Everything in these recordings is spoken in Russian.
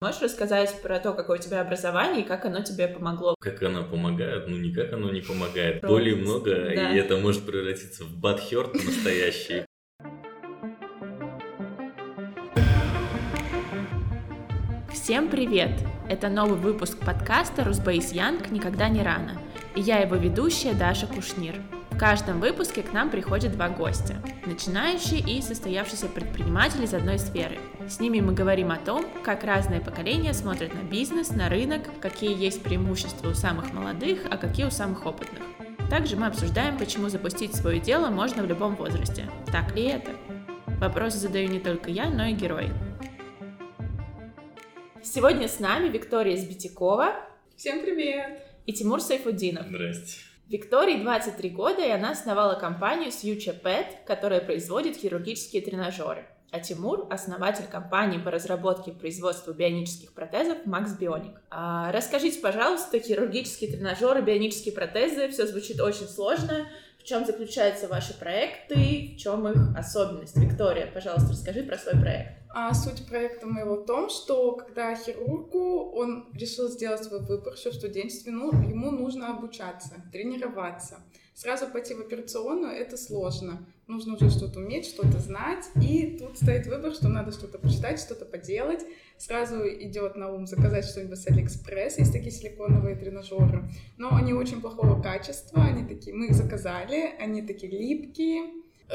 Можешь рассказать про то, какое у тебя образование и как оно тебе помогло? Как оно помогает? Ну, никак оно не помогает. Боли много, да. и это может превратиться в бадхерт настоящий. Всем привет! Это новый выпуск подкаста «Русбейс Янг. Никогда не рано». И я его ведущая Даша Кушнир. В каждом выпуске к нам приходят два гостя – начинающие и состоявшиеся предприниматели из одной сферы. С ними мы говорим о том, как разные поколения смотрят на бизнес, на рынок, какие есть преимущества у самых молодых, а какие у самых опытных. Также мы обсуждаем, почему запустить свое дело можно в любом возрасте. Так ли это? Вопросы задаю не только я, но и герой. Сегодня с нами Виктория Избитякова. Всем привет! И Тимур Сайфудинов. Здрасте. Виктории 23 года, и она основала компанию Future Pet, которая производит хирургические тренажеры. А Тимур – основатель компании по разработке и производству бионических протезов Max Bionic. А, расскажите, пожалуйста, хирургические тренажеры, бионические протезы, все звучит очень сложно. Чем заключаются ваши проекты, в чем их особенность? Виктория, пожалуйста, расскажи про свой проект. А суть проекта моего в том, что когда хирургу он решил сделать свой выбор еще в студенчестве, ну, ему нужно обучаться, тренироваться. Сразу пойти в операционную это сложно. Нужно уже что-то уметь, что-то знать. И тут стоит выбор, что надо что-то почитать, что-то поделать. Сразу идет на ум заказать что-нибудь с Алиэкспресс. Есть такие силиконовые тренажеры. Но они очень плохого качества. Они такие, мы их заказали, они такие липкие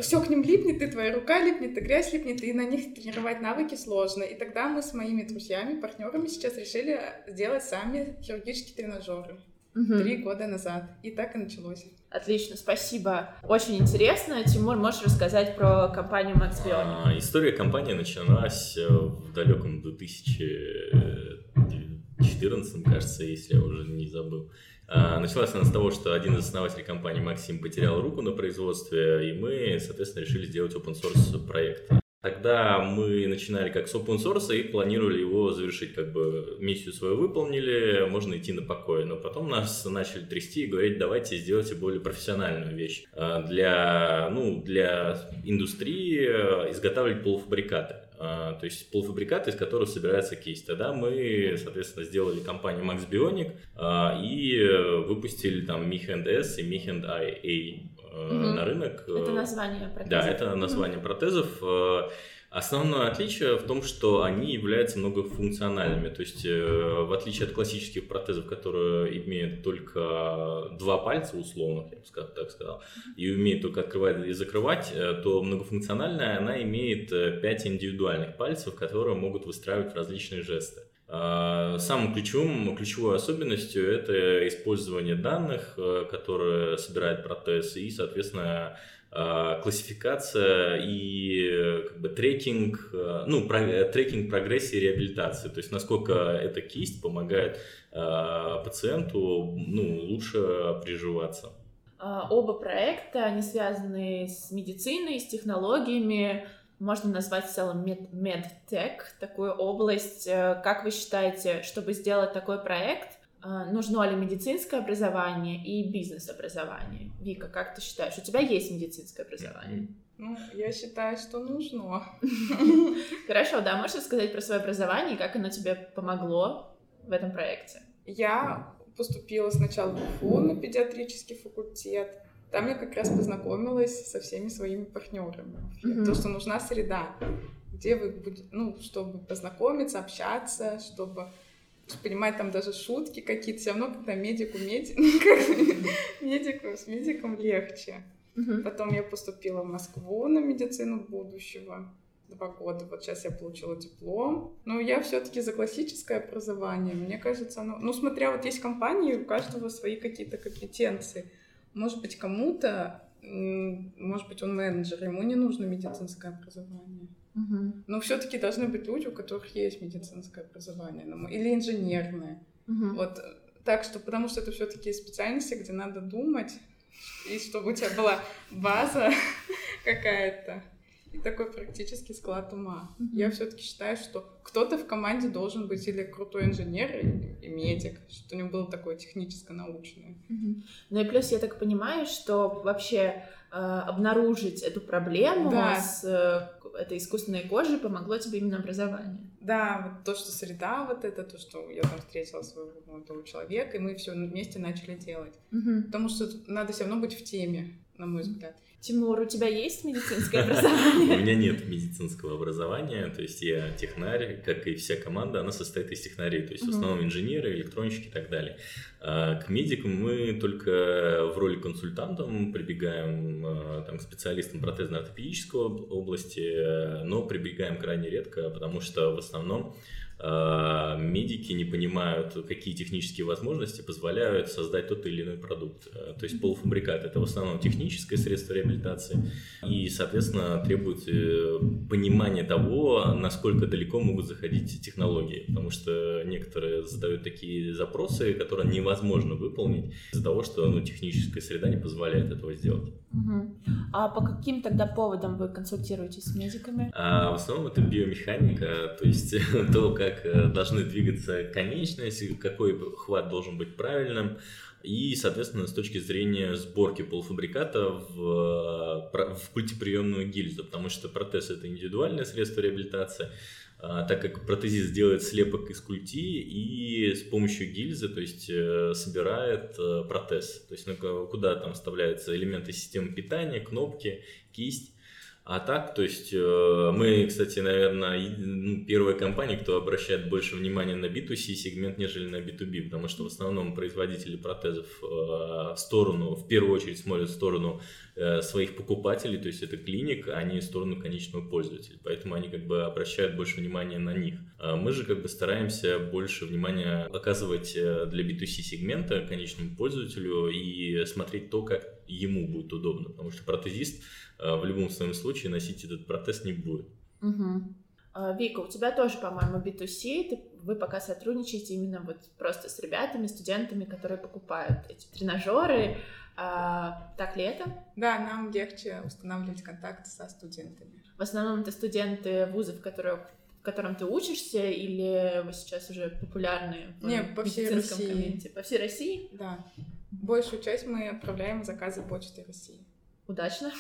все к ним липнет, и твоя рука липнет, и грязь липнет, и на них тренировать навыки сложно. И тогда мы с моими друзьями, партнерами сейчас решили сделать сами хирургические тренажеры. Угу. Три года назад. И так и началось. Отлично, спасибо. Очень интересно. Тимур, можешь рассказать про компанию Max Bionic? А, история компании началась э, в далеком 2014, кажется, если я уже не забыл. А, началась она с того, что один из основателей компании Максим потерял руку на производстве, и мы, соответственно, решили сделать open source проект. Тогда мы начинали как с open source и планировали его завершить, как бы миссию свою выполнили, можно идти на покой. Но потом нас начали трясти и говорить, давайте сделайте более профессиональную вещь. А, для, ну, для индустрии э, изготавливать полуфабрикаты. А, то есть полуфабрикаты, из которых собирается кисть. Тогда мы, соответственно, сделали компанию Max Bionic а, и выпустили там Mi Hand S и Mi Hand IA угу. на рынок. Это название протезов. Да, это название угу. протезов. Э, основное отличие в том, что они являются многофункциональными. То есть, э, в отличие от классических протезов, которые имеют только два пальца условно, я бы так сказал, и умеют только открывать и закрывать, э, то многофункциональная она имеет пять индивидуальных пальцев, которые могут выстраивать различные жесты. А, самым ключевым, ключевой особенностью это использование данных, э, которые собирает протез, и, соответственно, а, классификация и как бы трекинг, э, ну, трекинг прогрессии реабилитации, то есть насколько эта кисть помогает а, пациенту ну, лучше приживаться. Оба проекта, они связаны с медициной, с технологиями, можно назвать в целом медтек, такую область. Э, как вы считаете, чтобы сделать такой проект, э, нужно ли медицинское образование и бизнес-образование? Вика, как ты считаешь, у тебя есть медицинское образование? Ну, я считаю, что нужно. Хорошо, да, можешь рассказать про свое образование и как оно тебе помогло в этом проекте? Я поступила сначала в УФУ на педиатрический факультет, там я как раз познакомилась со всеми своими партнерами. Mm-hmm. То, что нужна среда, где вы будете, ну, чтобы познакомиться, общаться, чтобы понимать там даже шутки какие-то, все равно, когда медику медик, медику с медиком легче. Потом я поступила в Москву на медицину будущего два года. Вот сейчас я получила диплом. Но я все-таки за классическое образование. Мне кажется, оно... Ну, смотря вот есть компании, у каждого свои какие-то компетенции. Может быть, кому-то, может быть, он менеджер, ему не нужно медицинское образование. Угу. Но все-таки должны быть люди, у которых есть медицинское образование, ну, или инженерное. Угу. Вот так что, потому что это все-таки специальности, где надо думать, и чтобы у тебя была база какая-то и такой практический склад ума. Mm-hmm. Я все-таки считаю, что кто-то в команде должен быть или крутой инженер, или и медик, что у него было такое техническо-научное. Mm-hmm. Ну и плюс я так понимаю, что вообще э, обнаружить эту проблему да. с э, этой искусственной кожей помогло тебе именно образование. Да, вот то, что среда, вот это, то, что я там встретила своего молодого человека, и мы все вместе начали делать. Мгм. Потому что надо все равно быть в теме, на мой взгляд. Тимур, у тебя есть медицинское У образование? меня нет медицинского образования, то есть я технарь, как и вся команда, она состоит из технарей, то есть в основном инженеры, электронщики и так далее. А К медикам мы только в роли консультантов прибегаем э, там, к специалистам протезно-ортопедической об- области, но прибегаем крайне редко, потому что в основном медики не понимают, какие технические возможности позволяют создать тот или иной продукт. Э, То есть полуфабрикат это в основном техническое средство реабилитации, и, соответственно, требует э, понимания того, насколько далеко могут заходить технологии, потому что некоторые задают такие запросы, которые невозможно выполнить из-за того, что ну, техническая среда не позволяет этого сделать. А по каким тогда поводам вы консультируетесь с медиками? А в основном это биомеханика, то есть то, как э, должны двигаться конечности, какой хват должен быть правильным, и, соответственно, с точки зрения сборки полуфабриката в, э, в культиприемную гильзу, потому что протез это индивидуальное средство реабилитации, а, так как протезист делает слепок из культи и с помощью гильзы, то есть э, собирает протез, то есть ну, куда там вставляются элементы системы питания, кнопки, кисть. А так, то есть э, мы, кстати, наверное, ну, первая компания, кто обращает больше внимания на B2C сегмент, нежели на B2B, потому что в основном производители протезов э, в сторону, в первую очередь смотрят в сторону э, своих покупателей, то есть это клиник, а не в сторону конечного пользователя, поэтому они как бы обращают больше внимания на них. А мы же как бы стараемся больше внимания оказывать для B2C сегмента конечному пользователю и смотреть то, как ему будет удобно, потому что протезист э, в любом своем случае носить этот протез не будет. А, Вика, у тебя тоже, по-моему, B2C, ты- вы пока сотрудничаете именно вот просто с ребятами, студентами, которые покупают эти тренажеры. А, так ли это? Да, нам легче устанавливать контакт со студентами. В основном это студенты вузов, которые, в котором ты учишься, или вы сейчас уже популярны в Не, по всей России. комьюнити? По всей России? Да. Большую часть мы отправляем заказы Почты России. Удачно.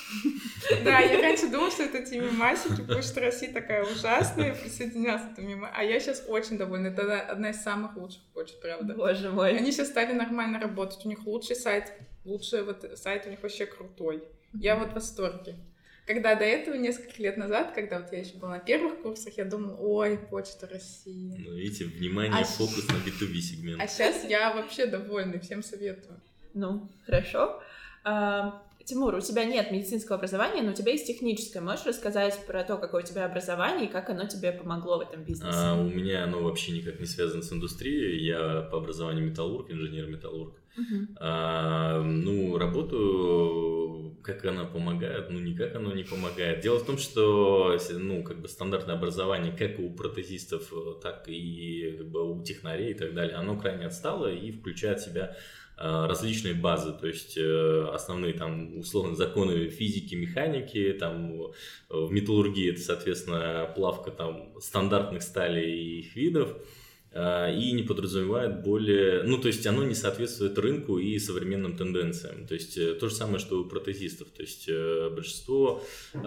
Да, я раньше думала, что это те мимасики, Почта России такая ужасная, присоединялся к мимо. А я сейчас очень довольна. Это одна из самых лучших почт, правда. Боже мой. Они сейчас стали нормально работать. У них лучший сайт, лучший вот сайт у них вообще крутой. Я вот в восторге. Когда до этого, несколько лет назад, когда вот я еще была на первых курсах, я думала, ой, Почта России. Ну, видите, внимание, А фокус на B2B сегмент. А сейчас я вообще довольна, всем советую. Ну, хорошо. А, Тимур, у тебя нет медицинского образования, но у тебя есть техническое. Можешь рассказать про то, какое у тебя образование и как оно тебе помогло в этом бизнесе? А, у меня оно вообще никак не связано с индустрией. Я по образованию металлург, инженер-металлург. Мгм. А, ну, работаю, как она помогает, ну, никак оно не помогает. Дело в том, что, ну, как бы стандартное образование, как у протезистов, э, так и как бы, у технарей и так далее, оно крайне отстало и включает в себя а, различные базы, то есть э, основные там условно законы физики, механики, там э, в металлургии это, соответственно, плавка там стандартных сталей и их видов, и не подразумевает более, ну, то есть оно не соответствует рынку и современным тенденциям. То есть э, то же самое, что у протезистов. То есть э, большинство э,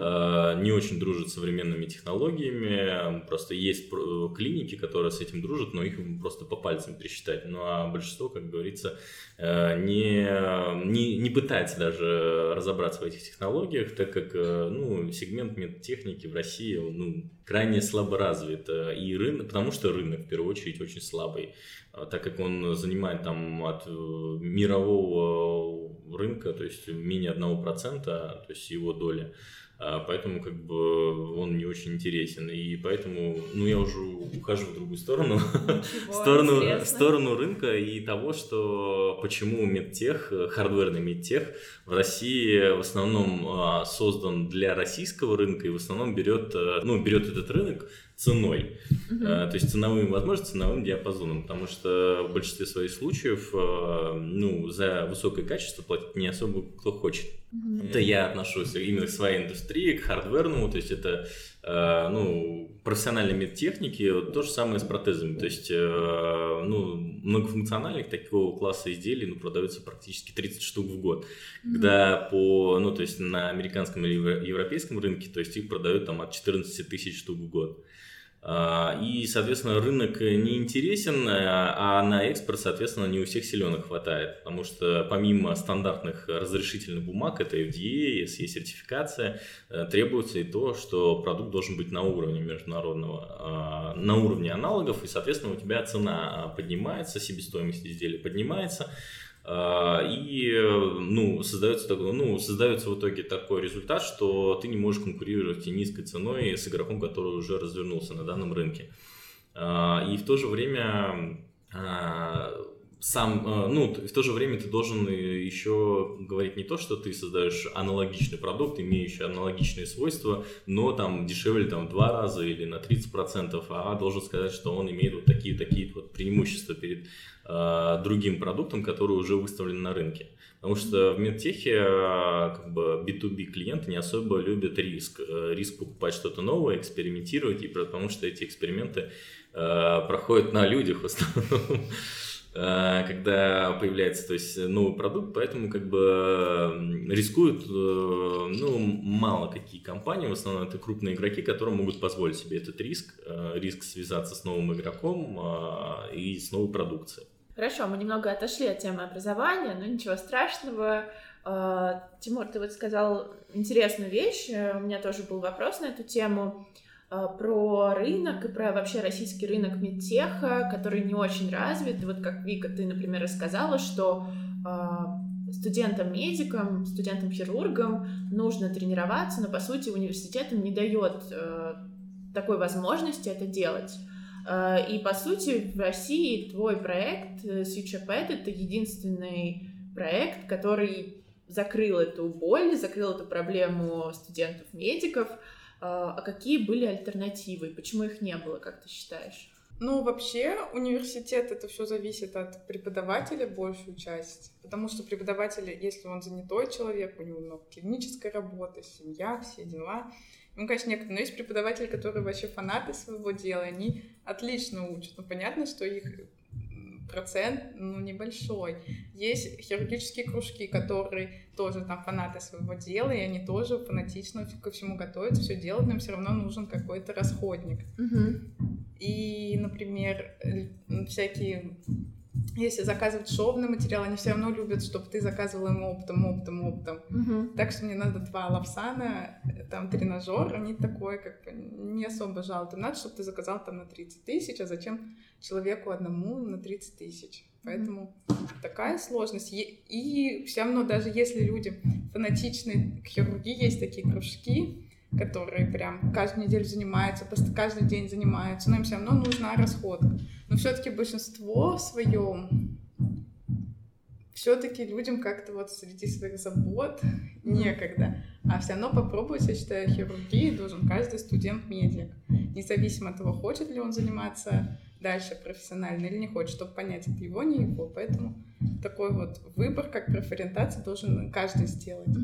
не очень дружит с современными технологиями, просто есть пр- клиники, которые с этим дружат, но их просто по пальцам пересчитать. Ну, а большинство, как говорится, э, не, не, не пытается даже разобраться в этих технологиях, так как э, ну, сегмент медтехники в России ну, крайне слабо развит, э, и рынок, потому что рынок в первую очередь очень слабый, а, так как он занимает там от э, мирового рынка, то есть менее 1%, то есть его доля. А, Поэтому как бы он не очень интересен. И поэтому, ну, я уже ухожу в другую сторону. В сторону, в сторону рынка и того, что почему медтех, э, хардверный медтех в России в основном а, создан для российского рынка и в основном берет, э, ну, берет этот рынок ценой. Э, То есть ценовыми возможностями, ценовым диапазоном, потому что в большинстве своих случаев э, ну, за высокое качество платить не особо кто хочет. Мгм. Это я отношусь именно к своей индустрии, к хардверному, то есть это э, ну, профессиональной медтехники, вот то же самое с протезами, то есть э, ну, многофункциональных такого класса изделий ну, продается практически 30 штук в год, когда по, ну, то есть на американском или евро- европейском рынке, то есть их продают там от 14 тысяч штук в год. А, и, соответственно, рынок не интересен, а на экспорт, соответственно, не у всех силенок хватает, потому что помимо стандартных разрешительных бумаг, это FDA, SE сертификация, э, требуется и то, что продукт должен быть на уровне международного, а, на уровне аналогов, и, соответственно, у тебя цена поднимается, себестоимость изделия поднимается, а, и ну, создается, ну, создается в итоге такой результат, что ты не можешь конкурировать низкой ценой с игроком, который уже развернулся на данном рынке. А, и в то же время а, сам, ну, в то же время ты должен еще говорить не то, что ты создаешь аналогичный продукт, имеющий аналогичные свойства, но там дешевле там в два раза или на 30%, а должен сказать, что он имеет вот такие-такие вот преимущества перед другим продуктам, которые уже выставлены на рынке. Потому что в медтехе э, как бы B2B клиенты не особо любят риск. Э, риск покупать что-то новое, экспериментировать, и потому что эти эксперименты проходят на людях в основном. Э, когда появляется то есть, новый продукт, поэтому как бы рискуют э, ну, мало какие компании, в основном это крупные игроки, которые могут позволить себе этот риск, э, риск связаться с новым игроком и с новой продукцией. Хорошо, мы немного отошли от темы образования, но ничего страшного. Тимур, ты вот сказал интересную вещь, у меня тоже был вопрос на эту тему. А, про рынок и про вообще российский рынок медтеха, который не очень развит. Вот как Вика, ты, например, рассказала, что а, студентам-медикам, студентам-хирургам нужно тренироваться, но, по сути, университет им не дает такой возможности это делать. Э, и, по сути, в России твой проект э, SuturePet — это единственный проект, который закрыл эту боль, закрыл эту проблему студентов-медиков — а, а какие были альтернативы? Почему их не было, как ты считаешь? Ну, вообще, университет это все зависит от преподавателя большую часть. Потому что преподаватель, если он занятой человек, у него много клинической работы, семья, все дела. Ну, конечно, некоторые, но есть преподаватели, которые вообще фанаты своего дела, они отлично учат. Но понятно, что их процент, ну, небольшой. Есть хирургические кружки, которые тоже там фанаты своего дела, и они тоже фанатично ко всему готовятся, все делают, но им все равно нужен какой-то расходник. Угу. И, например, всякие если заказывать шовный материал, они все равно любят, чтобы ты заказывал им оптом, оптом, оптом. Uh-huh. Так что мне надо два лапсана, там тренажер, они такое как бы не особо. Им надо, чтобы ты заказал там на 30 тысяч, а зачем человеку одному на 30 тысяч? Поэтому такая сложность. И все равно, даже если люди фанатичны к хирургии, есть такие кружки, которые прям каждую неделю занимаются, просто каждый день занимаются, но им все равно нужна расходка. Но все-таки большинство в своем все-таки людям как-то вот среди своих забот некогда. А все равно попробовать, я считаю, хирургии должен каждый студент-медик. Независимо от того, хочет ли он заниматься дальше профессионально или не хочет, чтобы понять, это его, не его. Поэтому такой вот выбор, как профориентация, должен каждый сделать.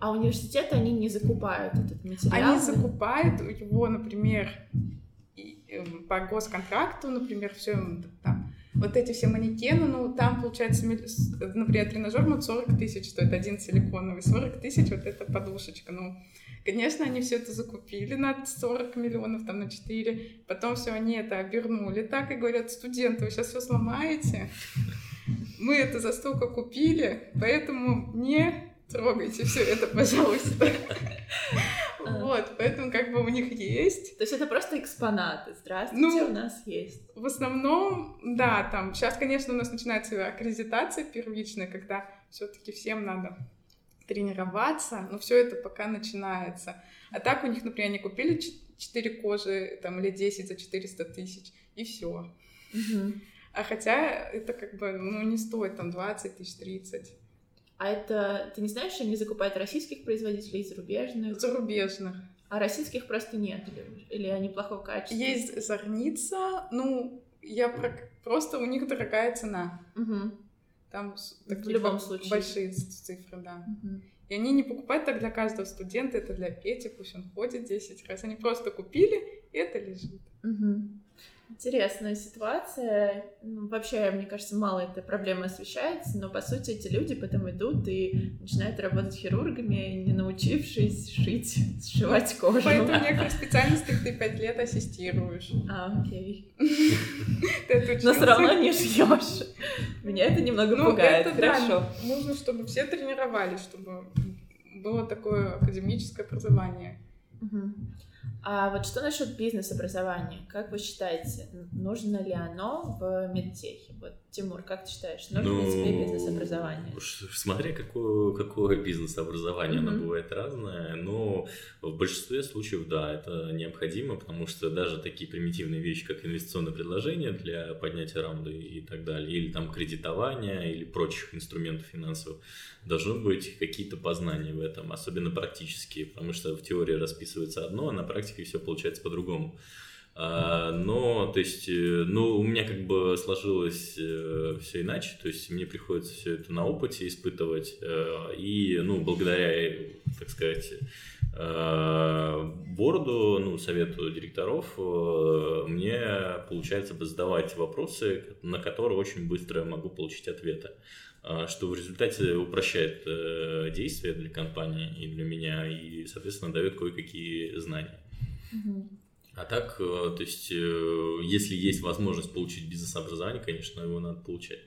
А университеты, они не закупают этот материал? Они закупают его, например, по госконтракту, например, все там, вот эти все манекены, ну, там, получается, например, тренажер вот 40 тысяч стоит, один силиконовый, 40 тысяч вот эта подушечка, ну, Конечно, они все это закупили на 40 миллионов, там на 4. Потом все они это обернули так и говорят, студенты, вы сейчас все сломаете. Мы это за столько купили, поэтому не трогайте все это, пожалуйста. Них есть. То есть это просто экспонаты. Здравствуйте, ну, у нас есть. В основном, да, там сейчас, конечно, у нас начинается аккредитация первичная, когда все-таки всем надо тренироваться, но все это пока начинается. А так у них, например, они купили 4 кожи там, или 10 за 400 тысяч, и все. Угу. А хотя это как бы ну, не стоит там 20 тысяч, 30. А это, ты не знаешь, что они закупают российских производителей, зарубежных? Зарубежных. А российских просто нет? Или, или они плохого качества? Есть зорница, ну, я про... просто у них дорогая цена. Угу. Там в любом случае большие цифры, да. Угу. И они не покупают так для каждого студента, это для Пети, пусть он ходит 10 раз. Они просто купили это лежит. Угу. Интересная ситуация. Ну, вообще, мне кажется, мало эта проблема освещается, но по сути эти люди потом идут и начинают работать хирургами, не научившись шить, сшивать кожу. Поэтому в некоторых специальностях ты пять лет ассистируешь. А, окей. Но все равно не шьешь. Меня это немного ну, пугает. Хорошо. Нужно, чтобы все тренировались, чтобы было такое академическое образование. А вот что насчет бизнес-образования? Как вы считаете, нужно ли оно в медтехе? Вот, Тимур, как ты считаешь, нужно ну, ли тебе бизнес-образование? Смотря какое, какое бизнес-образование, mm-hmm. оно бывает разное, но в большинстве случаев, да, это необходимо, потому что даже такие примитивные вещи, как инвестиционное предложение для поднятия раунда и так далее, или там кредитование, или прочих инструментов финансовых, должны быть какие-то познания в этом, особенно практические, потому что в теории расписывается одно, а на практике все получается по-другому. А, но, то есть, э, ну, у меня как бы сложилось э, все иначе, то есть мне приходится все это на опыте испытывать, э, и, ну, благодаря, так сказать, борду, ну, совету директоров, мне получается задавать вопросы, на которые очень быстро могу получить ответы. А, что в результате упрощает действия для компании и для меня, и, соответственно, дает кое-какие знания. Угу. А так, э, то есть, э, если есть возможность получить бизнес-образование, конечно, его надо получать.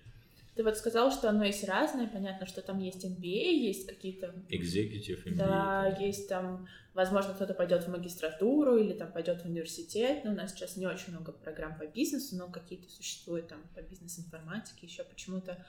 Ты вот сказал, что оно есть разное, понятно, что там есть MBA, есть какие-то... Executive MBA. Да, есть там, возможно, кто-то пойдет в магистратуру или там пойдет в университет, но у нас сейчас не очень много программ по бизнесу, но какие-то существуют там по бизнес-информатике, еще почему-то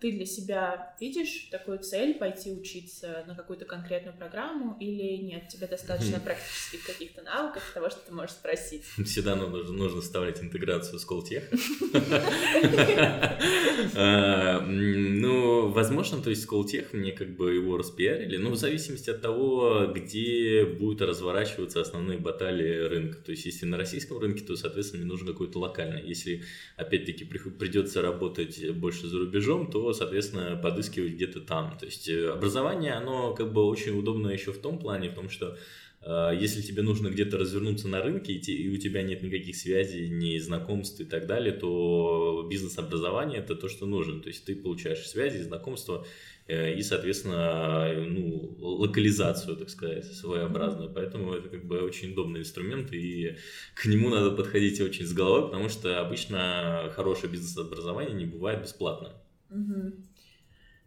ты для себя видишь такую цель пойти учиться на какую-то конкретную программу или нет? Тебе достаточно практических каких-то навыков того, что ты можешь спросить? Всегда нужно, нужно вставлять интеграцию с колтех. А, ну, возможно, то есть колтех мне как бы его распиарили, но в зависимости от того, где будут разворачиваться основные баталии рынка. То есть, если на российском рынке, то, соответственно, мне нужно какой-то локальный. Если, опять-таки, придется работать больше за за рубежом, то, соответственно, подыскивать где-то там. То есть э, образование, оно как бы очень удобно еще в том плане, в том, что э, если тебе нужно где-то развернуться на рынке, и у тебя нет никаких связей, ни знакомств и так далее, то бизнес-образование это то, что нужно. То есть ты получаешь связи, знакомства и, соответственно, ну, локализацию, так сказать, своеобразную. Поэтому это как бы очень удобный инструмент, и к нему надо подходить очень с головой, потому что обычно хорошее бизнес-образование не бывает бесплатно. Угу.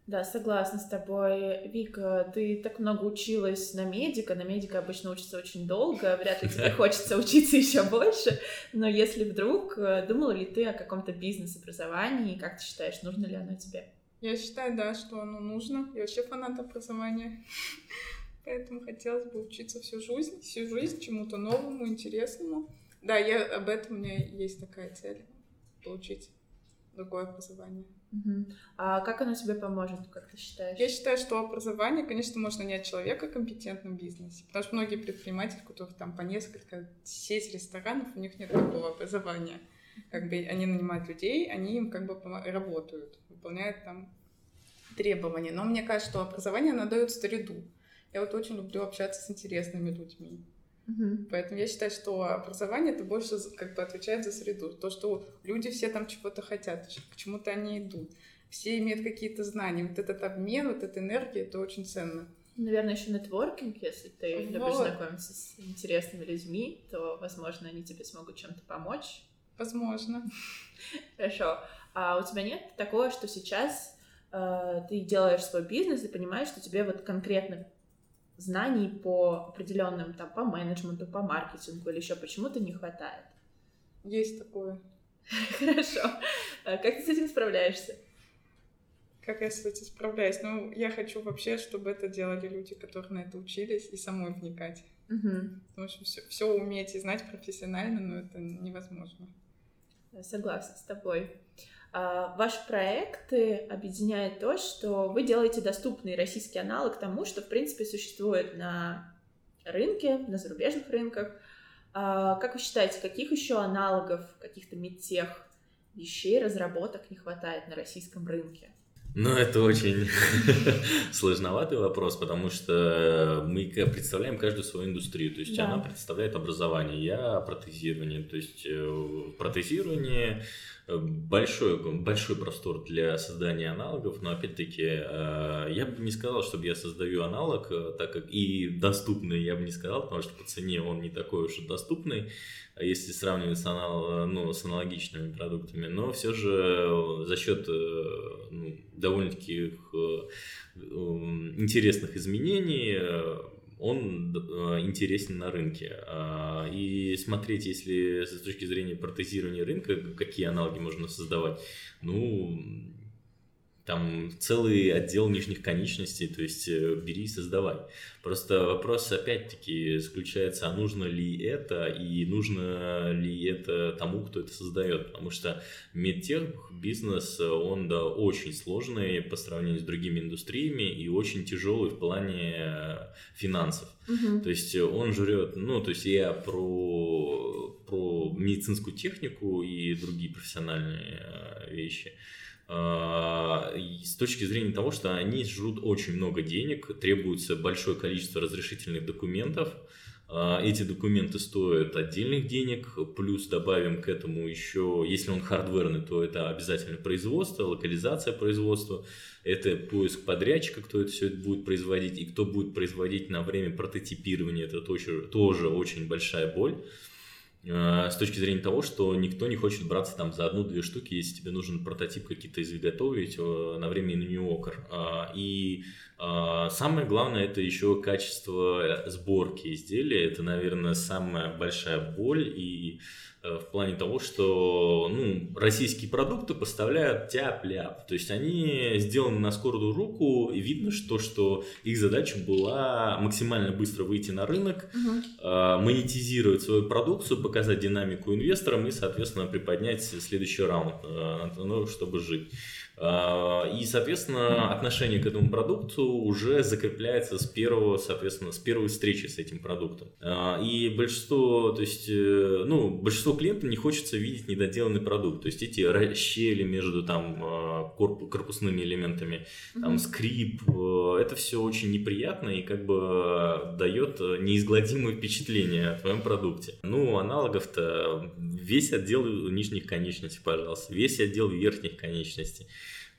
Да, согласна с тобой. Вика, ты так много училась на медика. На медика обычно учится очень долго. Вряд ли тебе хочется учиться еще больше. Но если вдруг, э, думала ли ты о каком-то бизнес-образовании? Как ты считаешь, нужно ли оно тебе? Я считаю, да, что оно нужно. Я вообще фанат образования. Поэтому хотелось бы учиться всю жизнь, всю жизнь чему-то новому, интересному. Да, я об этом у меня есть такая цель получить другое образование. Угу. А как оно тебе поможет, как ты считаешь? Я считаю, что образование, конечно, можно нанять человека в компетентном бизнесе, потому что многие предприниматели, у которых там по несколько сеть ресторанов, у них нет такого образования. Как бы они нанимают людей, они им как бы работают, выполняют там требования. Но мне кажется, что образование, оно дает среду. Я вот очень люблю общаться с интересными людьми. Угу. Поэтому я считаю, что образование это больше как бы отвечает за среду. То, что люди все там чего-то хотят, к чему-то они идут. Все имеют какие-то знания. Вот этот обмен, вот эта энергия, это очень ценно. Наверное, еще нетворкинг, если ты вот. любишь знакомиться с интересными людьми, то, возможно, они тебе смогут чем-то помочь. Возможно. Хорошо. А у тебя нет такого, что сейчас э, ты делаешь свой бизнес и понимаешь, что тебе вот конкретно знаний по определенным, там, по менеджменту, по маркетингу или еще почему-то не хватает? Есть такое. Хорошо. А как ты с этим справляешься? Как я с этим справляюсь? Ну, я хочу вообще, чтобы это делали люди, которые на это учились, и самой вникать. Угу. Потому что все, все уметь и знать профессионально, но это невозможно. Согласна с тобой. А, Ваши проекты объединяет то, что вы делаете доступный российский аналог тому, что, в принципе, существует на рынке, на зарубежных рынках. А, как вы считаете, каких еще аналогов, каких-то медтех вещей, разработок не хватает на российском рынке? Ну, это очень сложноватый вопрос, потому что мы представляем каждую свою индустрию. То есть да. она представляет образование, я протезирование. То есть э, протезирование большой, большой простор для создания аналогов, но опять-таки э, я бы не сказал, чтобы я создаю аналог, э, так как и доступный я бы не сказал, потому что по цене он не такой уж и доступный, если сравнивать с, анал, ну, с аналогичными продуктами, но все же за счет ну, довольно-таки интересных изменений он э, интересен на рынке. А, и смотреть, если с точки зрения протезирования рынка, какие аналоги можно создавать, ну, там целый отдел нижних конечностей, то есть э, бери и создавай. Просто вопрос опять-таки заключается, а нужно ли это и нужно ли это тому, кто это создает, потому что медтех бизнес, он да очень сложный по сравнению с другими индустриями и очень тяжелый в плане э, финансов. Угу. То есть он жрет, ну, то есть я про, про медицинскую технику и другие профессиональные э, вещи – с точки зрения того, что они жрут очень много денег, требуется большое количество разрешительных документов, а, эти документы стоят отдельных денег, плюс добавим к этому еще, если он хардверный, то это обязательно производство, локализация производства, это поиск подрядчика, кто это все будет производить, и кто будет производить на время прототипирования, это тоже, тоже очень большая боль. Э, с точки зрения того, что никто не хочет браться там за одну-две штуки, если тебе нужен прототип какие-то изготовить э, на время инуниокр. А, и а, самое главное это еще качество сборки изделия. Это, наверное, самая большая боль и Э, в плане того, что ну, российские продукты поставляют тяп-ляп. То есть они сделаны на скорую руку, и видно, что, что их задача была максимально быстро выйти на рынок, угу. монетизировать свою продукцию, показать динамику инвесторам и, соответственно, приподнять следующий раунд, э, чтобы жить. А, и, соответственно, отношение к этому продукту уже закрепляется с первого, соответственно, с первой встречи с этим продуктом. А, и большинство, то есть, э, ну, большинство клиентов не хочется видеть недоделанный продукт. То есть эти щели между там а, корпусными элементами, там скрип, это все очень неприятно и как бы дает неизгладимое впечатление о твоем продукте. Ну, аналогов-то весь отдел нижних конечностей, пожалуйста, весь отдел верхних конечностей.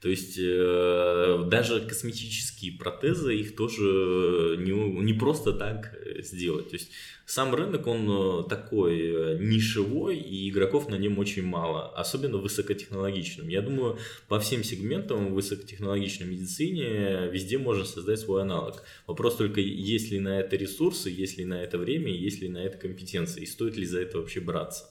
То есть э, даже косметические протезы их тоже не, не просто так э, сделать. То есть сам рынок, он э, такой нишевой, и игроков на нем очень мало, особенно высокотехнологичным. Я думаю, по всем сегментам высокотехнологичной медицине везде можно создать свой аналог. Вопрос только, есть ли на это ресурсы, есть ли на это время, есть ли на это компетенции, и стоит ли за это вообще браться.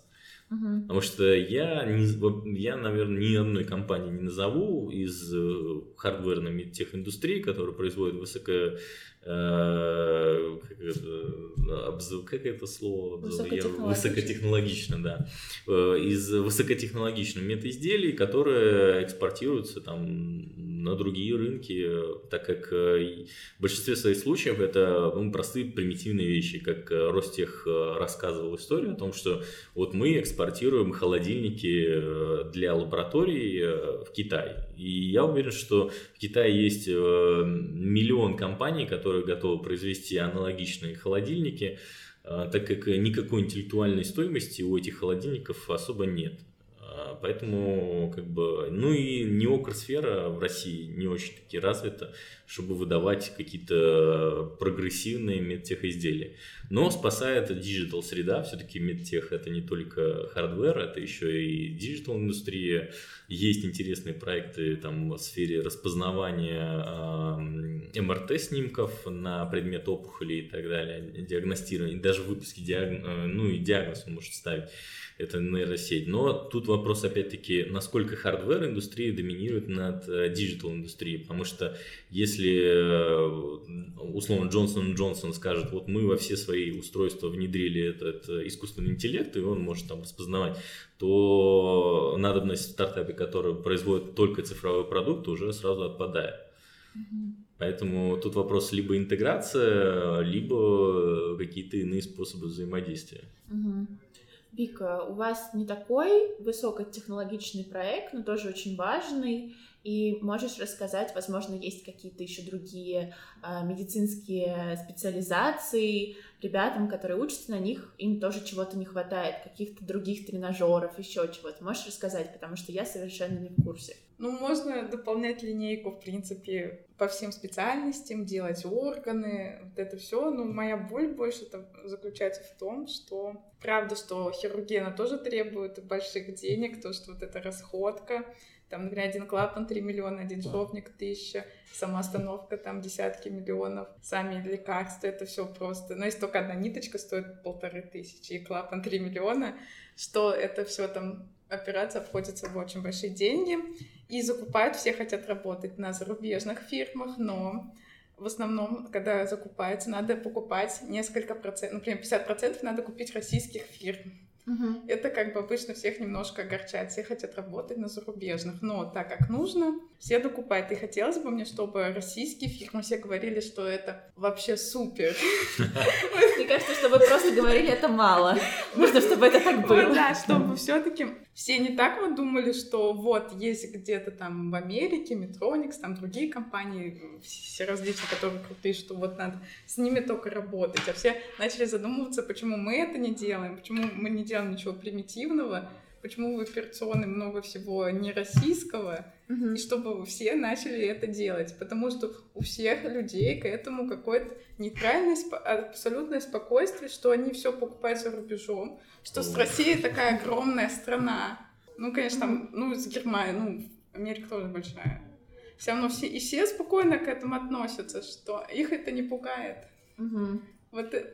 Потому что я, не, я, наверное, ни одной компании не назову из э, хардверной тех-индустрии, которая производит высоко Э, как это, как это слово? Высокотехнологично. Высокотехнологично, да. Э, из высокотехнологичных метаизделий, которые экспортируются там на другие рынки, так как э, в большинстве своих случаев это ну, простые примитивные вещи, как Ростех рассказывал историю о том, что вот мы экспортируем холодильники для лабораторий в Китай. И я уверен, что в Китае есть миллион компаний, которые которые готовы произвести аналогичные холодильники, а, так как никакой интеллектуальной стоимости у этих холодильников особо нет. А, поэтому, как бы, ну и неокросфера в России не очень таки развита, чтобы выдавать какие-то прогрессивные медтех изделия. Но спасает digital среда, все-таки медтех это не только hardware, это еще и digital индустрия. Есть интересные проекты там, в сфере распознавания э, МРТ-снимков на предмет опухоли и так далее, диагностирования, даже выпуски диагноз, э, ну и диагноз он может ставить это нейросеть. Но тут вопрос, опять-таки, насколько hardware индустрия доминирует над digital индустрией. Потому что если, э, условно, Johnson Johnson скажет, вот мы во все свои устройства внедрили этот искусственный интеллект, и он может там распознавать, то надобность в стартапе, который производит только цифровой продукт, уже сразу отпадает. Поэтому тут вопрос либо интеграция, либо какие-то иные способы взаимодействия. Угу. Вика, у вас не такой высокотехнологичный проект, но тоже очень важный. И можешь рассказать, возможно, есть какие-то еще другие э, медицинские специализации ребятам, которые учатся на них, им тоже чего-то не хватает, каких-то других тренажеров, еще чего-то. Можешь рассказать, потому что я совершенно не в курсе. Ну, можно дополнять линейку, в принципе, по всем специальностям, делать органы, вот это все. Но моя боль больше там заключается в том, что правда, что хирургия тоже требует больших денег, то, что вот эта расходка, там, например, один клапан 3 миллиона, один шовник тысяча, сама остановка там десятки миллионов, сами лекарства, это все просто. Но если только одна ниточка стоит полторы тысячи, и клапан 3 миллиона, что это все там операция обходится в очень большие деньги. И закупают, все хотят работать на зарубежных фирмах, но в основном, когда закупается, надо покупать несколько процентов, например, 50 процентов надо купить российских фирм. Угу. Это как бы обычно всех немножко огорчает. Все хотят работать на зарубежных. Но так как нужно, все докупают. И хотелось бы мне, чтобы российские фирмы все говорили, что это вообще супер. Мне кажется, что вы просто говорили, это мало. Нужно, чтобы это так было. Да, чтобы все-таки все не так вот думали, что вот есть где-то там в Америке Метроникс, там другие компании, все различные, которые крутые, что вот надо с ними только работать. А все начали задумываться, почему мы это не делаем, почему мы не делаем ничего примитивного, почему в операционной много всего не российского, mm-hmm. и чтобы все начали это делать, потому что у всех людей к этому какое-то нейтральное, абсолютное спокойствие, что они все покупают за рубежом, что с Россией такая огромная страна. Ну, конечно, там, ну, с Германией, ну, Америка тоже большая. Все равно все, и все спокойно к этому относятся, что их это не пугает. Угу. Вот э,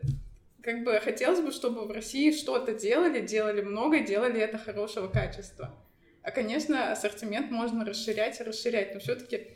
как бы хотелось бы, чтобы в России что-то делали, делали много, делали это хорошего качества. А, конечно, ассортимент можно расширять и расширять, но все-таки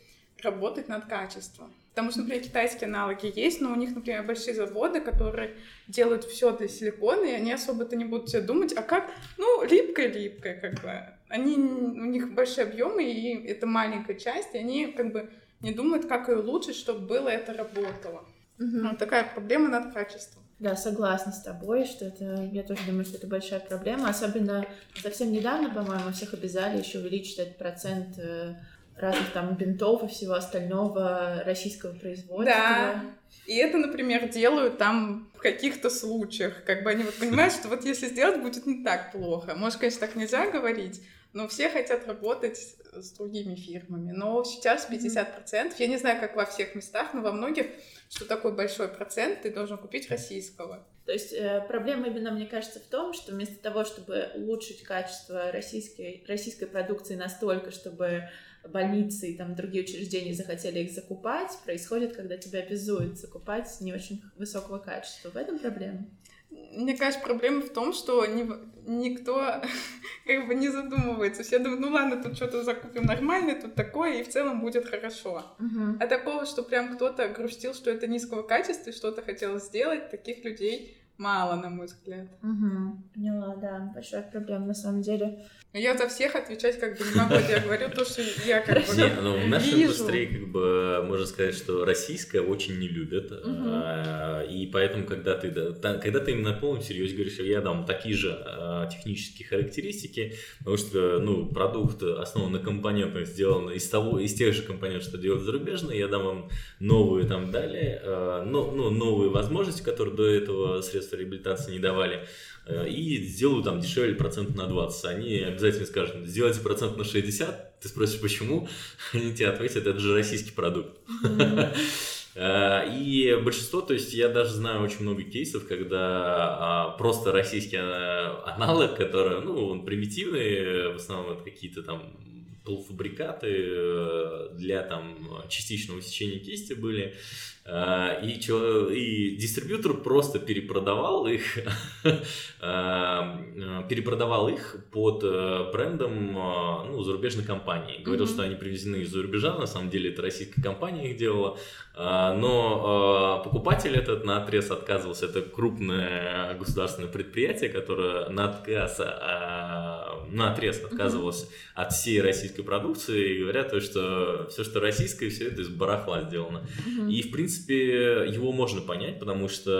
работать над качеством. Потому что, например, китайские аналоги есть, но у них, например, большие заводы, которые делают все для силикона, и они особо-то не будут себе думать, а как, ну, липкое-липкое, как бы. Они, у них большие объемы, и это маленькая часть, и они как бы не думают, как ее улучшить, чтобы было это работало. Угу. Вот такая проблема над качеством. Да, согласна с тобой, что это, я тоже думаю, что это большая проблема. Особенно совсем недавно, по-моему, всех обязали еще увеличить этот процент э, разных там бинтов и всего остального российского производства. Да. И это, например, делают там в каких-то случаях. Как бы они вот понимают, что вот если сделать, будет не так плохо. Может, конечно, так нельзя говорить, но все хотят работать с другими фирмами. Но сейчас 50%, я не знаю, как во всех местах, но во многих что такой большой процент ты должен купить российского. То есть э, проблема именно, мне кажется, в том, что вместо того, чтобы улучшить качество российской, российской продукции настолько, чтобы больницы и там другие учреждения захотели их закупать, происходит, когда тебя обязуют закупать не очень высокого качества. В этом проблема. Мне кажется, проблема в том, что ни, никто как бы не задумывается. Все думают, ну ладно, тут что-то закупим нормальное, тут такое, и в целом будет хорошо. Uh-huh. А такого, что прям кто-то грустил, что это низкого качества, и что-то хотел сделать, таких людей мало, на мой взгляд. Угу. Поняла, да, большая проблема на самом деле. Я за всех отвечать как бы не могу, я говорю то, что я как бы Не, ну в нашей вижу. индустрии как бы можно сказать, что российское очень не любят, угу. и поэтому когда ты, когда ты им на полном серьезе говоришь, я дам такие же а, технические характеристики, потому что ну продукт основан на компонентах, сделан из того, из тех же компонентов, что делают зарубежные, я дам вам новые там далее, а, но, ну, новые возможности, которые до этого средства реабилитации не давали. Э, и сделаю там дешевле процент на 20. Они обязательно скажут, сделайте процент на 60, ты спросишь, почему? Они тебе ответят, это же российский продукт. Э, и большинство, то есть я даже знаю очень много кейсов, когда а, просто российский э, аналог, который, ну, он примитивный, в основном это какие-то там полуфабрикаты для там частичного сечения кисти были, и, и дистрибьютор просто перепродавал их, э, перепродавал их под э, брендом ну, зарубежной компании. Говорил, mm-hmm. что они привезены из-за рубежа, на самом деле это российская компания их делала. Но покупатель этот на отрез отказывался. Это крупное государственное предприятие, которое на отказ на отрез отказывался mm-hmm. от всей российской продукции, и говоря то, что все, что российское, все это из барахла сделано. Mm-hmm. И, в принципе, его можно понять, потому что,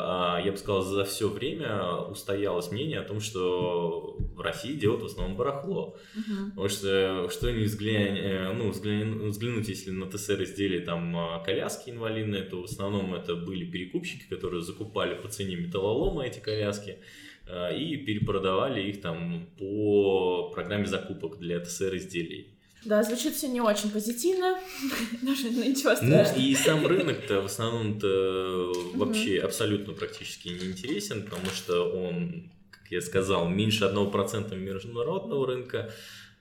а, я бы сказал, за все время устоялось мнение о том, что в России делают в основном барахло. Mm-hmm. Потому что, что не взглянь, э, ну, взглянь, взглянуть, если на ТСР изделия там а, коляски инвалидные, то в основном это были перекупщики, которые закупали по цене металлолома эти коляски. И перепродавали их там по программе закупок для ТСР изделий. Да, звучит все не очень позитивно, даже ничего страшного. Ну, и сам рынок-то в основном-то вообще абсолютно практически не интересен, потому что он, как я сказал, меньше одного процента международного рынка.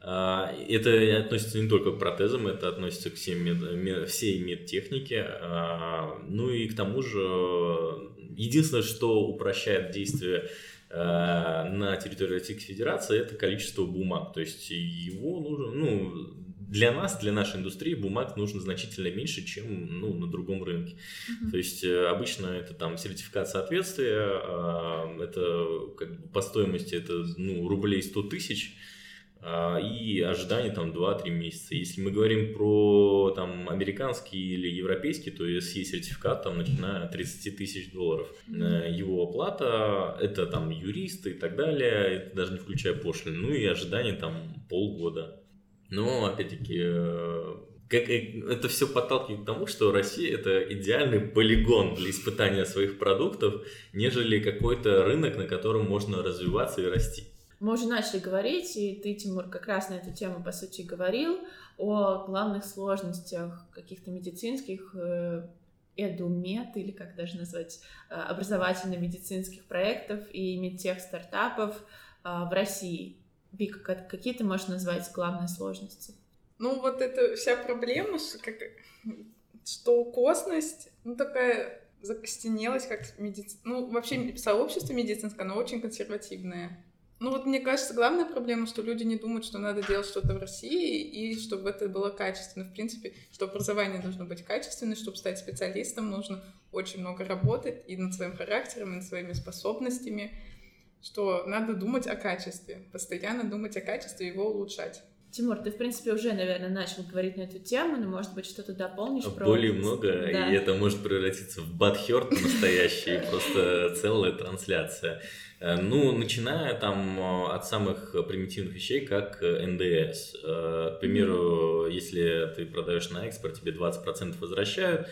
А, это относится не только к протезам, это относится к всем мед, всей медтехнике. А, ну и к тому же, единственное, что упрощает действие Э, на территории Российской Федерации это количество бумаг. То есть его нужно, ну, для нас, для нашей индустрии бумаг нужно значительно меньше, чем ну, на другом рынке. Mm-hmm. То есть э, обычно это там сертификат соответствия, а, это как бы по стоимости это ну, рублей 100 тысяч. А, и ожидание там 2-3 месяца. Если мы говорим про там американский или европейский, то SE сертификат там начиная от 30 тысяч долларов. Mm-hmm. Его оплата, это там юристы и так далее, это даже не включая пошлины. Ну и ожидание там полгода. Но опять-таки э, как, э, это все подталкивает к тому, что Россия это идеальный полигон для испытания своих продуктов, нежели какой-то рынок, на котором можно развиваться и расти. Мы уже начали говорить, и ты, Тимур, как раз на эту тему, по сути, говорил о главных сложностях каких-то медицинских э, эдумед, или как даже назвать, э, образовательно-медицинских проектов и медтех стартапов э, в России. Вика, какие ты можешь назвать главные сложности? Ну, вот эта вся проблема, что, как, что косность, ну, такая закостенелась, как медицина. Ну, вообще сообщество медицинское, оно очень консервативное. Ну вот мне кажется, главная проблема, что люди не думают, что надо делать что-то в России, и чтобы это было качественно. В принципе, что образование должно быть качественным, чтобы стать специалистом, нужно очень много работать и над своим характером, и над своими способностями, что надо думать о качестве, постоянно думать о качестве и его улучшать. Тимур, ты, в принципе, уже, наверное, начал говорить на эту тему, но, может быть, что-то дополнишь? Более про... много, да. и это может превратиться в бадхерт настоящий, просто целая трансляция. Э, ну, начиная там э, от самых примитивных вещей, как НДС. Э, к примеру, если ты продаешь на экспорт, тебе 20% возвращают,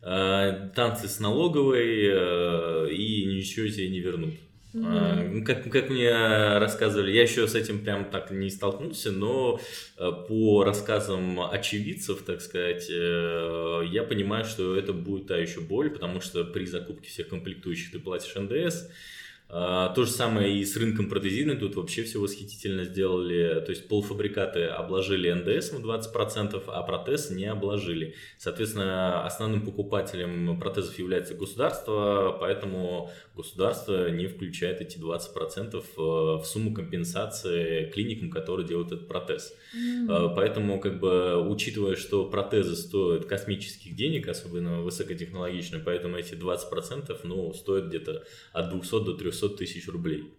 танцы с налоговой и ничего тебе не вернут. Mm-hmm. Как, как мне рассказывали, я еще с этим прям так не столкнулся, но по рассказам очевидцев, так сказать, я понимаю, что это будет та еще боль, потому что при закупке всех комплектующих ты платишь НДС, а, то же самое и с рынком протезирования, тут вообще все восхитительно сделали, то есть полуфабрикаты обложили НДС на 20%, а протез не обложили. Соответственно, основным покупателем протезов является государство, поэтому государство не включает эти 20% э, в сумму компенсации клиникам, которые делают этот протез. Mm-hmm. Поэтому, как бы, учитывая, что протезы стоят космических денег, особенно высокотехнологичные, поэтому эти 20% ну, стоят где-то от 200 до 300 тысяч рублей.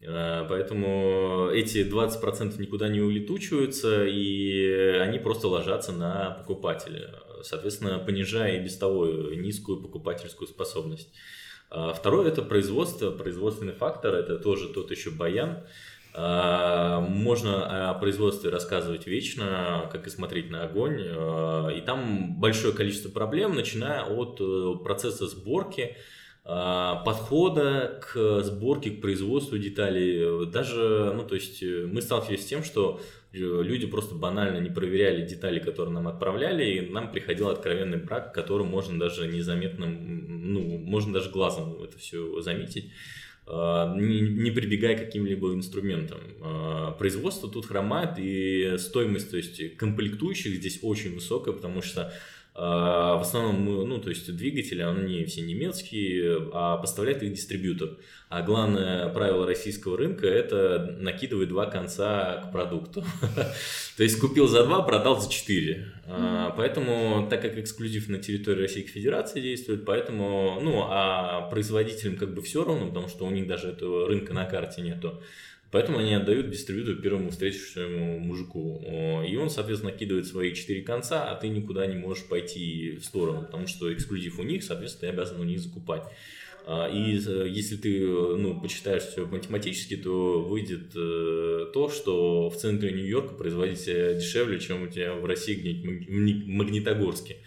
Э, поэтому эти 20% никуда не улетучиваются, и они просто ложатся на покупателя, соответственно, понижая и без того низкую покупательскую способность. А второе – это производство, производственный фактор, это тоже тот еще баян. А, можно о производстве рассказывать вечно, как и смотреть на огонь. И там большое количество проблем, начиная от э, процесса сборки, подхода к сборке, к производству деталей. Даже, ну, то есть э, мы сталкивались с тем, что люди просто банально не проверяли детали, которые нам отправляли, и нам приходил откровенный брак, который можно даже незаметным, ну, можно даже глазом это все заметить а, не, прибегая к каким-либо инструментам. А, производство тут хромает, и стоимость, то есть комплектующих здесь очень высокая, потому что а, в основном, ну, то есть двигатели, они все немецкие, а поставляет их дистрибьютор. А главное правило российского рынка – это накидывать два конца к продукту. То есть купил за два, продал за четыре. А, поэтому, так как эксклюзив на территории Российской Федерации действует, поэтому, ну, а производителям как бы все равно, потому что у них даже этого рынка на карте нету Поэтому они отдают дистрибьютору первому встретившему мужику. И он, соответственно, накидывает свои четыре конца, а ты никуда не можешь пойти в сторону, потому что эксклюзив у них, соответственно, ты обязан у них закупать. А, и э, если ты ну, почитаешь все математически, то выйдет э, то, что в центре Нью-Йорка производить дешевле, чем у тебя в России где-нибудь Магнитогорске.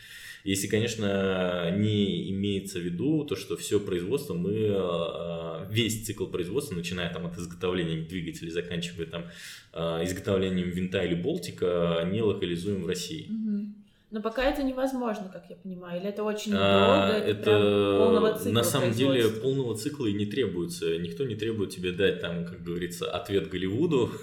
Если, конечно, не имеется в виду то, что все производство мы, э, весь цикл производства, начиная там от изготовления двигателей, заканчивая там изготовлением винта или болтика, не локализуем в России. Mm-hmm. Но пока это невозможно, как я понимаю, или это очень а, долго, это, это полного цикла на самом деле полного цикла и не требуется. Никто не требует тебе дать там, как говорится, ответ Голливуду.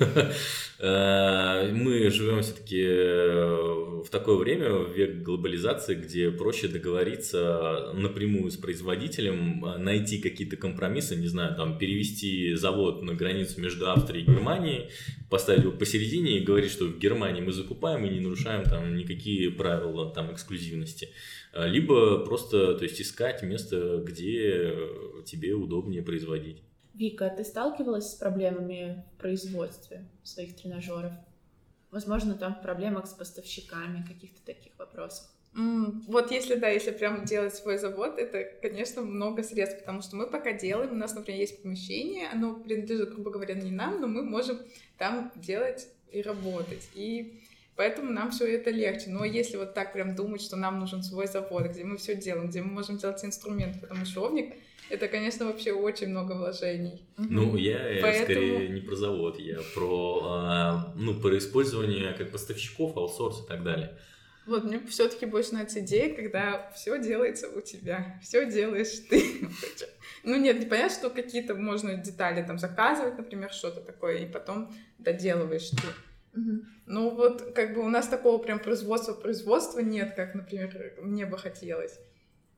А, мы живем все-таки в такое время, в век глобализации, где проще договориться напрямую с производителем, найти какие-то компромиссы, не знаю, там перевести завод на границу между Австрией и Германией, поставить его посередине и говорить, что в Германии мы закупаем и не нарушаем там никакие правила правила там эксклюзивности, а, либо просто то есть, искать место, где тебе удобнее производить. Вика, ты сталкивалась с проблемами в производстве своих тренажеров? Возможно, там в проблемах с поставщиками, каких-то таких вопросов? Mm, вот если, да, если прям делать свой завод, это, конечно, много средств, потому что мы пока делаем, у нас, например, есть помещение, оно принадлежит, грубо говоря, не нам, но мы можем там делать и работать. И Поэтому нам все это легче. Но если вот так прям думать, что нам нужен свой завод, где мы все делаем, где мы можем делать инструменты, потому что шовник это, конечно, вообще очень много вложений. Ну, я Поэтому... скорее не про завод, я про, а, ну, про использование как поставщиков, аутсорс и так далее. Вот, мне все-таки больше нравится идея, когда все делается у тебя, все делаешь ты. Ну нет, не понятно, что какие-то можно детали там заказывать, например, что-то такое, и потом доделываешь ты. Ну вот, как бы у нас такого прям производства-производства нет, как, например, мне бы хотелось.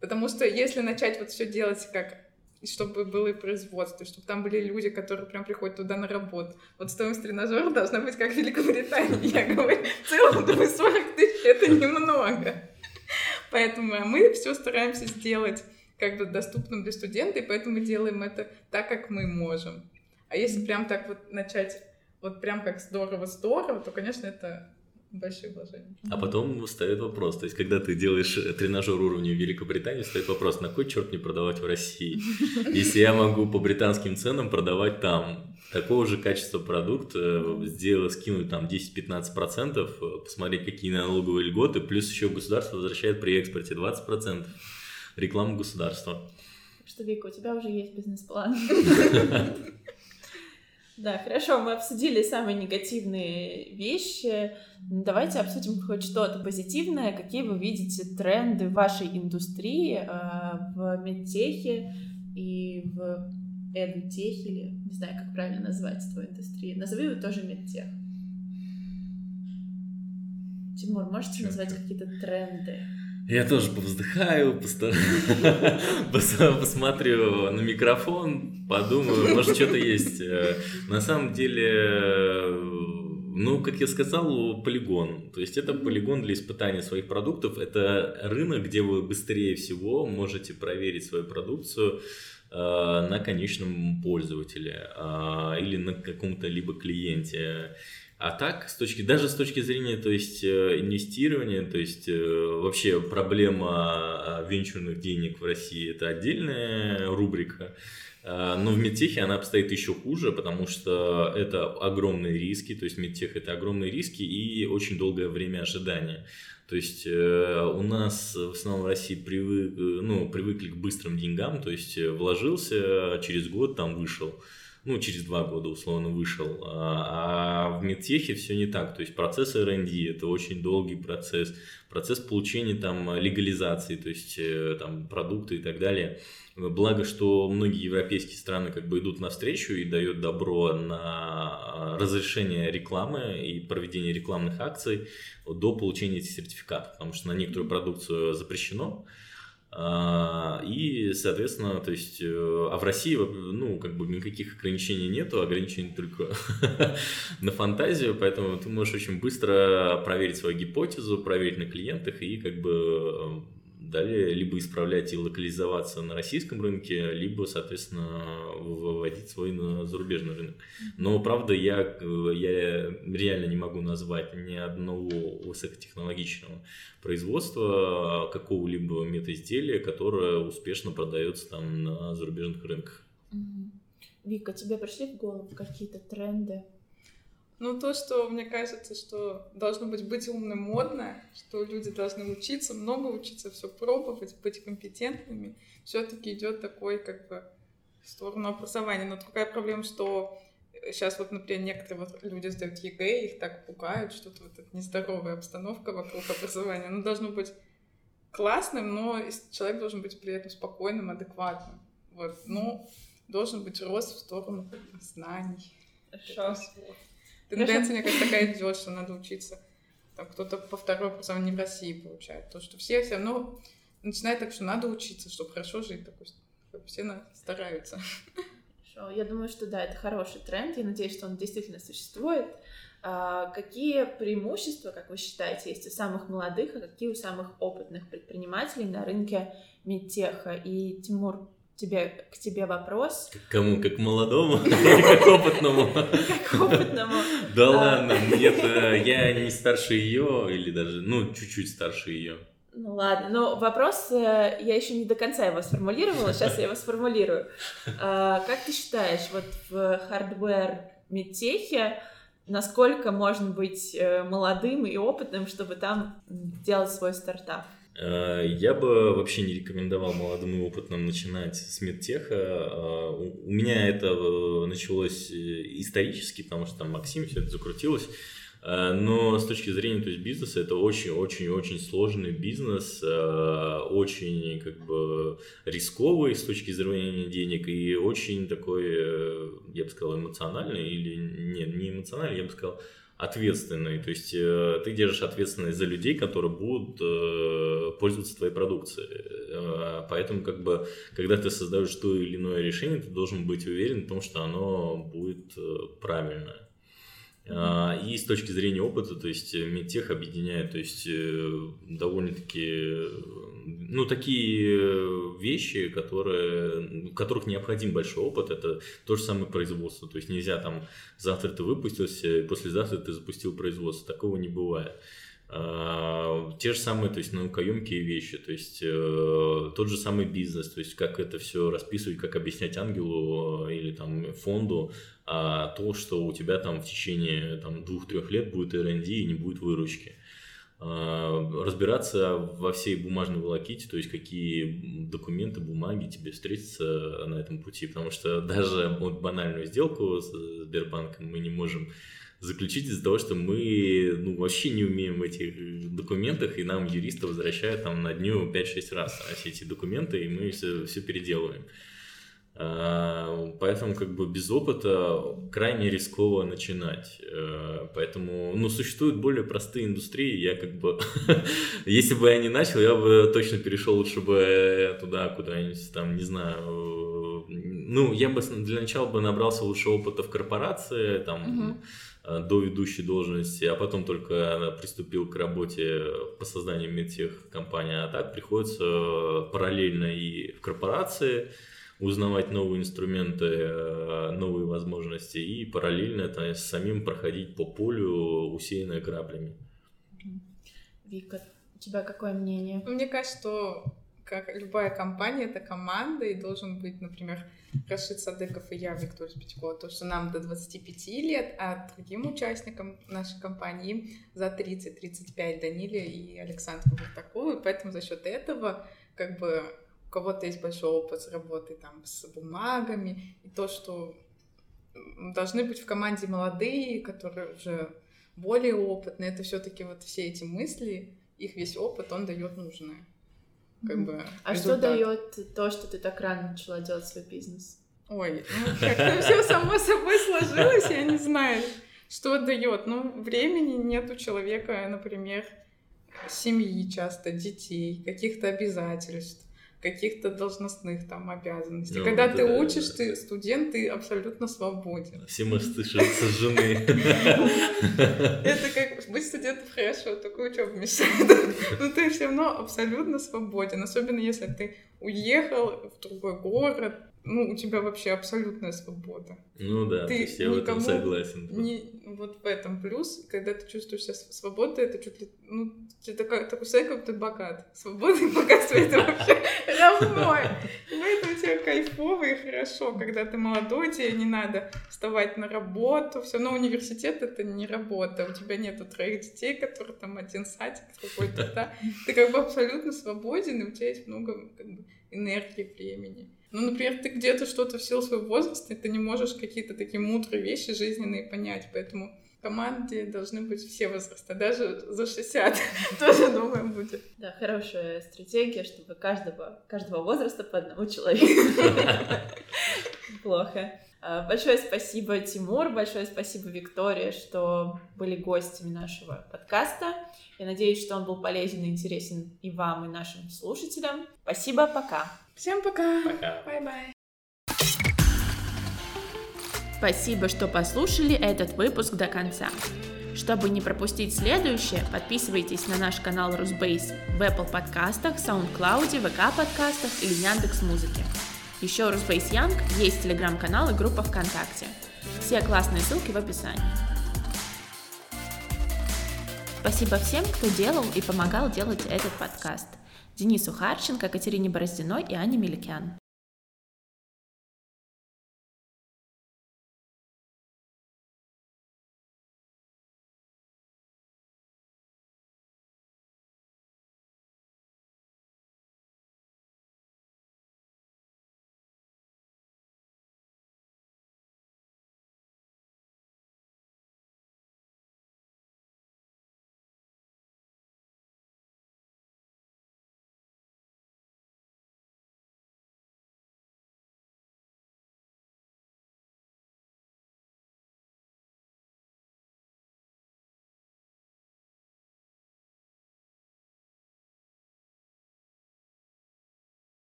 Потому что если начать вот все делать как чтобы было и производство, чтобы там были люди, которые прям приходят туда на работу. Вот стоимость тренажера должна быть как в Великобритании. Я говорю, в целом, думаю, 40 тысяч — это немного. Поэтому а мы все стараемся сделать как бы доступным для студента, и поэтому делаем это так, как мы можем. А если прям так вот начать вот прям как здорово-здорово, то, конечно, это большие вложения. А потом встает вопрос, то есть, когда ты делаешь тренажер уровня в Великобритании, встает вопрос, на кой черт мне продавать в России, если я могу по британским ценам продавать там такого же качества продукт, э, сделать, скинуть там 10-15%, э, посмотреть, какие налоговые льготы, плюс еще государство возвращает при экспорте 20% рекламу государства. Что, Вика, у тебя уже есть бизнес-план. Да, хорошо, мы обсудили самые негативные вещи. Давайте обсудим хоть что-то позитивное. Какие вы видите тренды в вашей индустрии, э, в медтехе и в эдутехе, или не знаю, как правильно назвать твою индустрию. Назови его тоже медтех. Тимур, можете назвать какие-то тренды? Я тоже повздыхаю, посмотрю на микрофон, подумаю, может, что-то есть. Э, на самом деле, ну, как я сказал, полигон. То есть это полигон для испытания своих продуктов. Это рынок, где вы быстрее всего можете проверить свою продукцию э, на конечном пользователе э, или на каком-то либо клиенте. А так, с точки, даже с точки зрения то есть, э, инвестирования, то есть э, вообще проблема а, венчурных денег в России это отдельная рубрика. А, но в медтехе она обстоит еще хуже, потому что это огромные риски, то есть медтех это огромные риски и очень долгое время ожидания. То есть э, у нас в основном в России привык, ну, привыкли к быстрым деньгам, то есть вложился, через год там вышел ну, через два года условно вышел. А, а в медтехе все не так. То есть процесс R&D это очень долгий процесс. Процесс получения там легализации, то есть э, там продукты и так далее. Благо, что многие европейские страны как бы идут навстречу и дают добро на разрешение рекламы и проведение рекламных акций до получения этих сертификатов, потому что на некоторую продукцию запрещено, а, и, соответственно, то есть, э, а в России, ну, как бы никаких ограничений нету, ограничений только на фантазию, поэтому ты можешь очень быстро проверить свою гипотезу, проверить на клиентах и как бы далее либо исправлять и локализоваться на российском рынке, либо, соответственно, выводить свой на зарубежный рынок. Но, правда, я, я реально не могу назвать ни одного высокотехнологичного производства какого-либо метаизделия, которое успешно продается там на зарубежных рынках. Вика, тебе пришли в голову какие-то тренды ну, то, что мне кажется, что должно быть быть умным модно, что люди должны учиться, много учиться, все пробовать, быть компетентными, все-таки идет такой, как бы, в сторону образования. Но такая проблема, что сейчас вот, например, некоторые вот люди сдают ЕГЭ, их так пугают, что вот эта нездоровая обстановка вокруг образования. Оно должно быть классным, но человек должен быть при этом спокойным, адекватным. Вот. Ну, должен быть рост в сторону знаний. Хорошо. Тенденция, мне кажется, такая идет, что надо учиться. Там кто-то по второй образованию не в России получает. То, что все все равно начинают так, что надо учиться, чтобы хорошо жить. Такой, все стараются. Хорошо. Я думаю, что да, это хороший тренд. Я надеюсь, что он действительно существует. А какие преимущества, как вы считаете, есть у самых молодых, а какие у самых опытных предпринимателей на рынке медтеха? И, Тимур, тебе, к тебе вопрос. К кому? Как молодому или как опытному? Как опытному. Да ладно, нет, э, я не старше ее, или даже, ну, чуть-чуть старше ее. Ну ладно, но вопрос, э, я еще не до конца его сформулировала, сейчас я его сформулирую. А, как ты считаешь, вот в hardware медтехе насколько можно быть э, молодым и опытным, чтобы там делать свой стартап? Э, я бы вообще не рекомендовал молодым и опытным начинать с медтеха. Э, у меня это э, началось исторически, потому что там Максим все это закрутилось. Но с точки зрения то есть, бизнеса это очень-очень-очень сложный бизнес, очень как бы рисковый с точки зрения денег и очень такой, я бы сказал, эмоциональный или нет, не эмоциональный, я бы сказал, ответственный, то есть э, ты держишь ответственность за людей, которые будут э, пользоваться твоей продукцией. Э, поэтому, как бы, когда ты создаешь то или иное решение, ты должен быть уверен в том, что оно будет правильное. А, и с точки зрения опыта, то есть э, медтех объединяет, то есть э, довольно-таки, ну, такие э, вещи, которые, в которых необходим большой опыт, это то же самое производство. То есть нельзя там, завтра ты выпустился, послезавтра ты запустил производство. Такого не бывает. А, те же самые, то есть наукоемкие вещи, то есть э, тот же самый бизнес, то есть как это все расписывать, как объяснять ангелу э, или там фонду, а то, что у тебя там в течение там двух-трех лет будет R&D и не будет выручки. А, разбираться во всей бумажной волоките, то есть какие документы, бумаги тебе встретятся на этом пути, потому что даже вот банальную сделку с Сбербанком мы не можем заключить из-за того, что мы ну, вообще не умеем в этих документах, и нам юристы возвращают там на дню 5-6 раз все эти документы, и мы все, все переделываем. А, поэтому как бы без опыта крайне рисково начинать. А, поэтому, ну, существуют более простые индустрии. Я как бы, если бы я не начал, я бы точно перешел лучше бы туда, куда-нибудь там, не знаю. Ну, я бы для начала бы набрался лучше опыта в корпорации, там, Э, до ведущей должности, а потом только приступил к работе по созданию медтех компании. А так приходится параллельно и в корпорации узнавать новые инструменты, э, новые возможности и параллельно это самим проходить по полю, усеянное граблями. Вика, у тебя какое мнение? Мне кажется, что как любая компания, это команда, и должен быть, например, Рашид Садыков и я, Виктория Спичкова, то, что нам до 25 лет, а другим участникам нашей компании за 30-35 Даниле и Александру Вартакову, и поэтому за счет этого как бы у кого-то есть большой опыт работы там с бумагами, и то, что должны быть в команде молодые, которые уже более опытные, это все-таки вот все эти мысли, их весь опыт, он дает нужное как бы. А результат. что дает то, что ты так рано начала делать свой бизнес? Ой, ну как-то все само собой сложилось, я не знаю, что дает. Ну, времени нет у человека, например, семьи часто, детей, каких-то обязательств, каких-то должностных там обязанностей. Ну, Когда ты да, учишь, да. ты студент, ты абсолютно свободен. Все мосты сожжены. Это как быть студентом хорошо, такую учебу мешает. Но ты все равно абсолютно свободен, особенно если ты уехал в другой город, ну, у тебя вообще абсолютная свобода. Ну да, ты я в этом согласен. Не, вот в этом плюс, когда ты чувствуешь себя свободой, это чуть ли, ну, ты такой, такой человек, как ты богат. Свобода и богатство это вообще равно. Поэтому тебе кайфово и хорошо, когда ты молодой, тебе не надо вставать на работу, все равно университет это не работа, у тебя нету троих детей, которые там один садик какой-то, да, ты как бы абсолютно свободен, и у тебя есть много как бы, энергии, времени. Ну, например, ты где-то что-то в силу своего возраста, ты не можешь какие-то такие мудрые вещи жизненные понять, поэтому команде должны быть все возраста, даже за 60 тоже, думаю, будет. Да, хорошая стратегия, чтобы каждого, каждого возраста по одному человеку. Плохо. А, большое спасибо, Тимур, большое спасибо, Виктория, что были гостями нашего подкаста. Я надеюсь, что он был полезен и интересен и вам, и нашим слушателям. Спасибо, пока. Всем пока. Пока. Bye-bye. Спасибо, что послушали этот выпуск до конца. Чтобы не пропустить следующее, подписывайтесь на наш канал Rusbase в Apple подкастах, SoundCloud, ВК подкастах или Яндекс Музыке. Еще у Rusbase Young есть телеграм-канал и группа ВКонтакте. Все классные ссылки в описании. Спасибо всем, кто делал и помогал делать этот подкаст – Денису Харченко, Катерине Бороздиной и Ане Меликян.